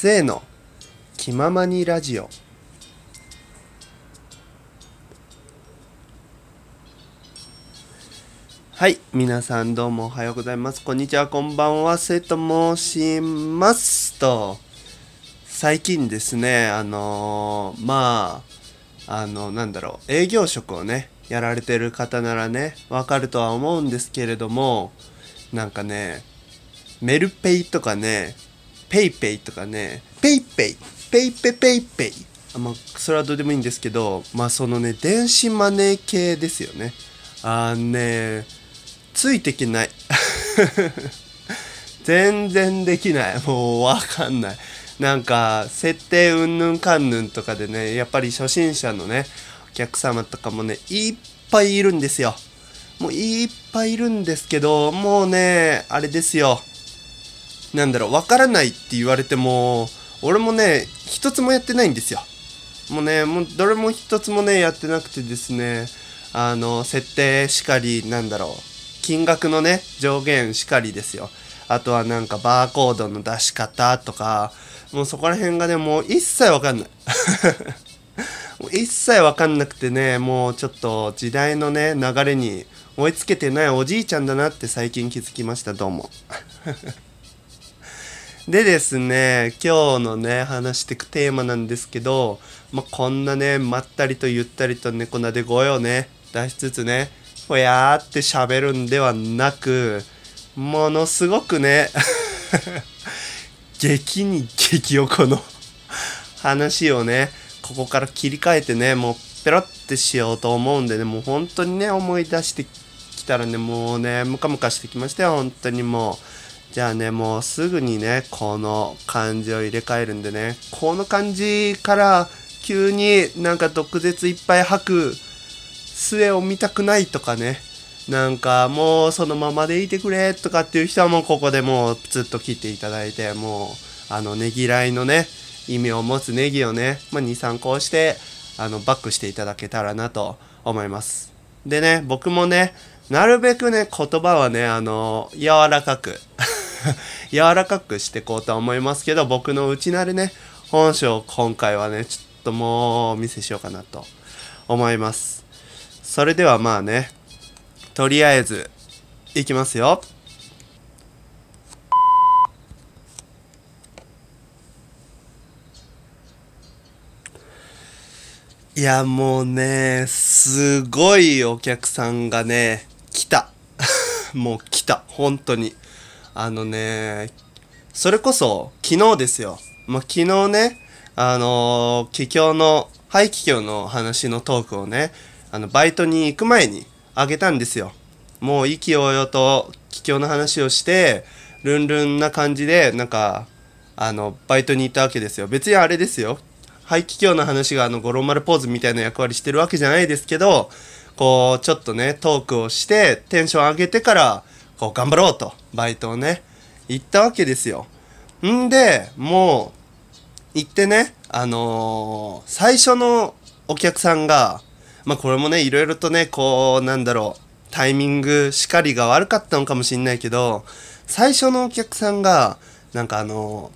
せーの。気ままにラジオ。はい皆さんどうもおはようございます。こんにちは。こんばんは。せと申しますと。最近ですねあのーまああのなんだろう。営業職をねやられてる方ならねわかるとは思うんですけれどもなんかねメルペイとかねペイペイとかね。ペイペイ。ペイペペイペイ。あまあそれはどうでもいいんですけどまあそのね電子マネー系ですよね。あのねついていけない。全然できない。もうわかんない。なんか設定うんぬんかんぬんとかでねやっぱり初心者のねお客様とかもねいっぱいいるんですよ。もういっぱいいるんですけどもうねあれですよ。なんだろうわからないって言われても俺もね一つもやってないんですよ。もうねもうどれも一つもねやってなくてですねあの設定しかりなんだろう金額のね上限しかりですよ。あとはなんかバーコードの出し方とかもうそこら辺がねもう一切わかんない。一切わかんなくてねもうちょっと時代のね流れに追いつけてないおじいちゃんだなって最近気づきましたどうも。でですね今日のね話していくテーマなんですけど、まあ、こんなねまったりとゆったりと猫なで声をね出しつつねほやーって喋るんではなくものすごくね 激に激おこの話をねここから切り替えてねもうペロってしようと思うんでねもう本当にね思い出してきたらねもうねムカムカしてきましたよ本当にもう。じゃあねもうすぐにねこの漢字を入れ替えるんでね。この漢字から急になんか毒舌いっぱい吐く末を見たくないとかね。なんかもうそのままでいてくれとかっていう人はもうここでもうずっと切っていただいてもうあのねぎらいのね意味を持つネギをね、まあ、23個してあのバックしていただけたらなと思います。でね僕もねなるべくね言葉はねあの柔らかく。柔らかくしていこうとは思いますけど僕の内なるね本性を今回はねちょっともうお見せしようかなと思います。それではまあねとりあえずいきますよ。いやもうねすごいお客さんがね来た。もう来た。本当に。あのねそれこそ昨日ですよ、まあ、昨日ねあのー、気境の肺気境の話のトークをねあのバイトに行く前にあげたんですよ。もう意気揚々と気境の話をしてルンルンな感じでなんかあのバイトに行ったわけですよ。別にあれですよ。肺気境の話があの五郎丸ポーズみたいな役割してるわけじゃないですけどこうちょっとねトークをしてテンション上げてからこう頑張ろうと。バイトをね行ったわけですよ。んでもう行ってねあのー、最初のお客さんがまあこれもねいろいろとねこうなんだろうタイミングしかりが悪かったのかもしんないけど最初のお客さんがなんかあの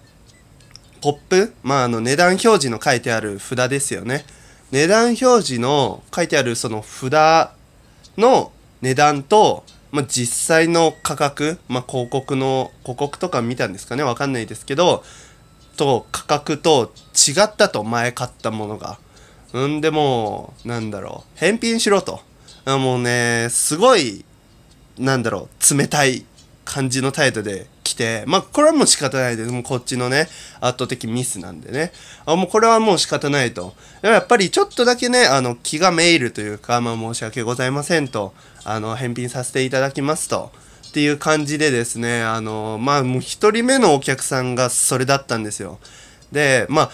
ポップまああの値段表示の書いてある札ですよね。値段表示の書いてあるその札の値段と、まあ、実際の価格、まあ、広告の広告とか見たんですかねわかんないですけどと価格と違ったと前買ったものが。うんでもなんだろう返品しろと。もうねすごいなんだろう冷たい感じの態度で来てまあこれはもう仕方ないです。もうこっちのね圧倒的ミスなんでね。あもうこれはもう仕方ないと。やっぱりちょっとだけねあの気がめいるというか、まあ、申し訳ございませんと。あの返品させていただきますとっていう感じでですねあのまあもう1人目のお客さんがそれだったんですよ。でまあ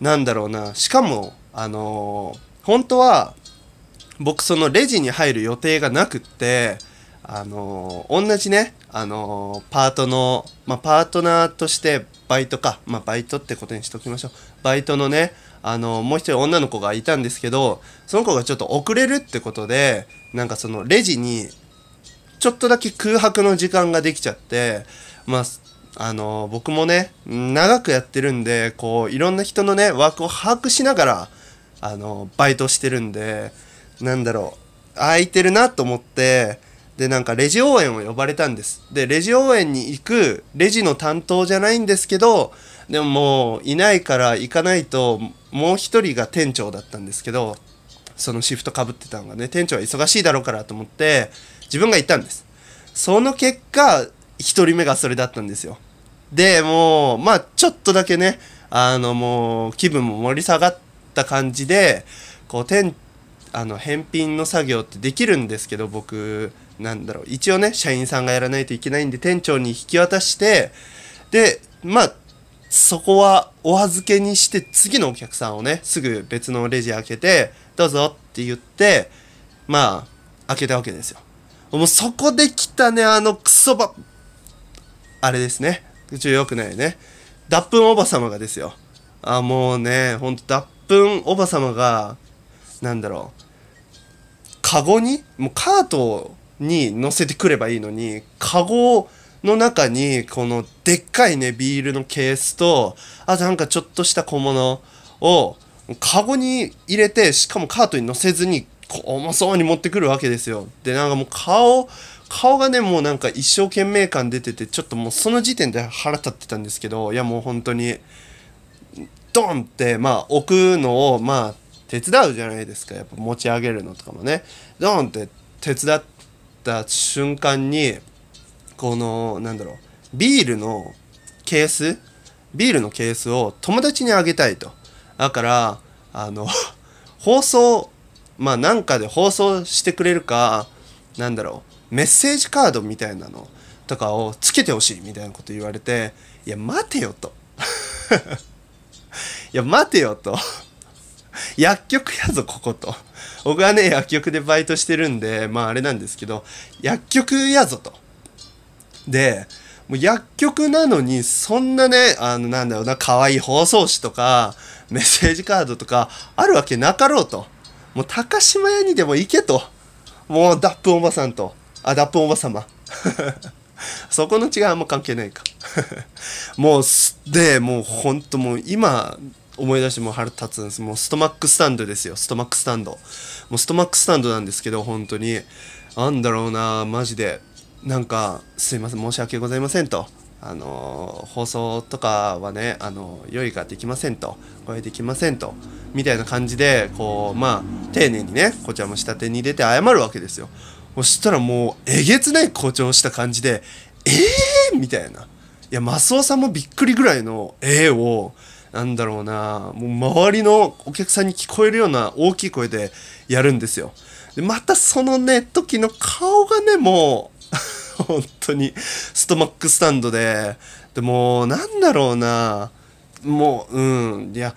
なんだろうなしかもあの本当は僕そのレジに入る予定がなくってあの同じねあのパートの、まあ、パートナーとしてバイトか、まあ、バイトってことにしときましょう。バイトのねあのもう一人女の子がいたんですけどその子がちょっと遅れるってことでなんかそのレジにちょっとだけ空白の時間ができちゃってまああの僕もね長くやってるんでこういろんな人のね枠を把握しながらあのバイトしてるんでなんだろう空いてるなと思ってでなんかレジ応援を呼ばれたんです。でレジ応援に行くレジの担当じゃないんですけどでももういないから行かないともう一人が店長だったんですけどそのシフトかぶってたのがね店長は忙しいだろうからと思って自分が行ったんです。その結果1人目がそれだったんですよ。でもうまあちょっとだけねあのもう気分も盛り下がった感じでこう店あの返品の作業ってできるんですけど僕なんだろう一応ね社員さんがやらないといけないんで店長に引き渡してでまあそこはお預けにして次のお客さんをねすぐ別のレジ開けてどうぞって言ってまあ開けたわけですよ。もうそこで来たねあのクソばあれですね。ちょっとよくないね。脱粉おばさまがですよ。あもうねほんと脱粉おばさまがなんだろう。カゴにもうカートに乗せてくればいいのにカゴをの中にこのでっかいねビールのケースとあとなんかちょっとした小物をカゴに入れてしかもカートに乗せずに重そうに持ってくるわけですよ。でなんかもう顔顔がねもうなんか一生懸命感出ててちょっともうその時点で腹立ってたんですけどいやもう本当にドンってまあ置くのをまあ手伝うじゃないですか。やっぱ持ち上げるのとかもね。ドンって手伝った瞬間にこのなんだろうビールのケース？ビールのケースを友達にあげたいと。だからあの 放送まあなんかで放送してくれるかなんだろうメッセージカードみたいなのとかをつけてほしいみたいなこと言われていや待てよと。いや待てよと。薬局やぞここと。僕はね薬局でバイトしてるんでまああれなんですけど薬局やぞと。でもう薬局なのにそんなねあのなんだろうな可愛い包装紙とかメッセージカードとかあるわけなかろうと。もう高島屋にでも行けと。もう脱粉おばさんと。あ脱粉おばさま そこの違いはあんま関係ないか。もうでもうほんともう今思い出してもう腹立つんです。もうストマックスタンドですよ。ストマックスタンド。もうストマックスタンドなんですけど本当に。なんだろうなマジで。なんかすいません申し訳ございませんと。あの放送とかはねあの用意ができませんと。これできませんと。みたいな感じでこうまあ丁寧にねこちらも下手に出て謝るわけですよ。そしたらもうえげつない誇張した感じで「ええー!」みたいな。いやマスオさんもびっくりぐらいの「ええ!」をなんだろうなもう周りのお客さんに聞こえるような大きい声でやるんですよ。でまたそのね時の顔がねもう 本当にストマックスタンドで。でもなんだろうな。もううん。いや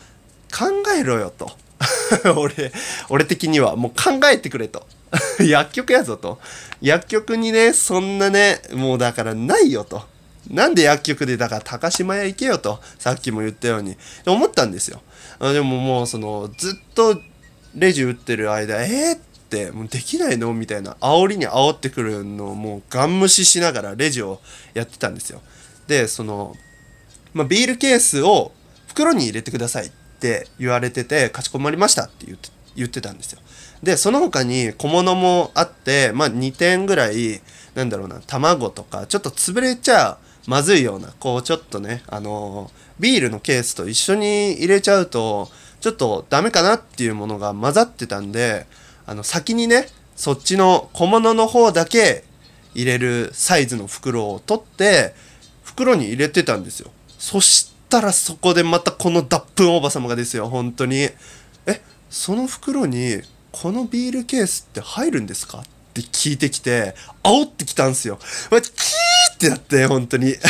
考えろよと。俺俺的には。もう考えてくれと。薬局やぞと。薬局にねそんなねもうだからないよと。なんで薬局でだから高島屋行けよと。さっきも言ったように。思ったんですよ。でももうそのずっとレジ打ってる間えー、ってもうできないの？みたいな煽りに煽ってくるのをもうガン無視しながらレジをやってたんですよ。でその、まあ、ビールケースを袋に入れてくださいって言われててかしこまりましたって言って言ってたんですよ。でその他に小物もあってまあ2点ぐらいなんだろうな卵とかちょっと潰れちゃまずいようなこうちょっとねあのビールのケースと一緒に入れちゃうとちょっとダメかなっていうものが混ざってたんであの先にねそっちの小物の方だけ入れるサイズの袋を取って袋に入れてたんですよ。そしたらそこでまたこの脱粉おば様がですよ本当にえその袋にこのビールケースって入るんですか？って聞いてきて煽ってきたんですよ。キーってなって本当に。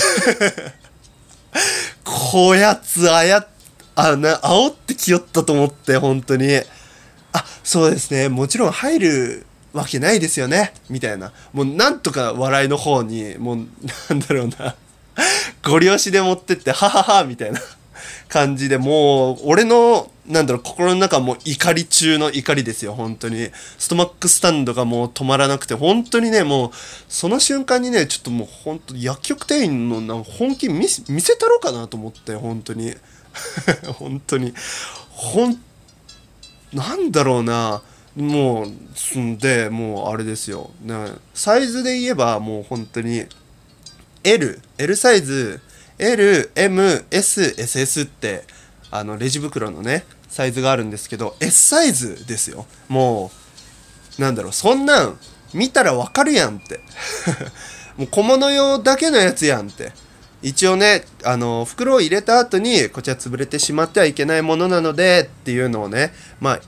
こやつあやあな煽ってきよったと思って本当に。あそうですね。もちろん入るわけないですよね。みたいな。もうなんとか笑いの方にもうなんだろうな。ご利用しで持ってってはははみたいな。感じでもう俺のなんだろう、心の中もう怒り中の怒りですよ、本当に。ストマックスタンドがもう止まらなくて、本当にね、もう、その瞬間にね、ちょっともう本当、薬局店員のな本気見せ見せたろうかなと思って、本当に。本当に。ほん、なんだろうな。もう、すんで、もうあれですよ。サイズで言えば、もう本当に、L、L サイズ、L、M、S、SS って、あの、レジ袋のね、サイズがあるんですけど、S サイズですよ。もう、なんだろう、そんなん、見たらわかるやんって。もう小物用だけのやつやんって。一応ね、あの、袋を入れた後に、こちら潰れてしまってはいけないものなので、っていうのをね、まあ、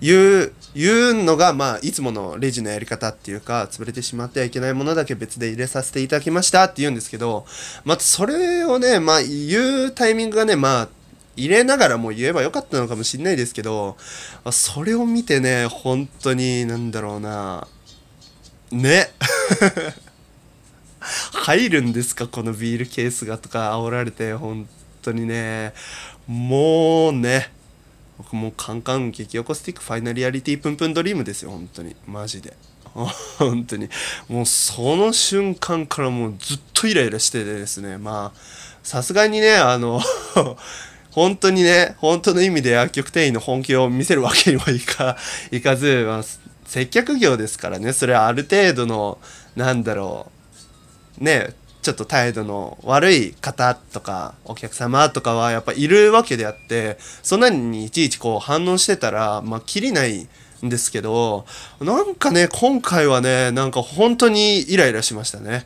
言う、言うのが、まあ、いつものレジのやり方っていうか、潰れてしまってはいけないものだけ別で入れさせていただきましたって言うんですけど、またそれをね、まあ、言うタイミングがね、まあ、入れながらも言えばよかったのかもしれないですけど、それを見てね、本当に、なんだろうな、ね。入るんですか？このビールケースがとか煽られて、本当にね、もうね、僕もうカンカン激おこスティックファイナリアリティプンプンドリームですよ本当に。マジで。本当に。もうその瞬間からもうずっとイライラしててですね。まあさすがにねあの 本当にね本当の意味で薬局店員の本気を見せるわけにはいかいかず、まあ、接客業ですからね。それはある程度のなんだろうねちょっと態度の悪い方とかお客様とかはやっぱいるわけであってそんなにいちいちこう反応してたらまあきりないんですけどなんかね今回はねなんか本当にイライラしましたね。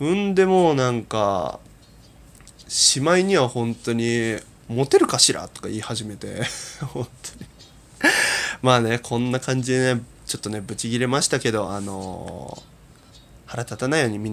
うんでもなんかしまいには本当にモテるかしらとか言い始めて 本当に。まあねこんな感じでねちょっとねブチギレましたけどあのー腹立たないようにみんな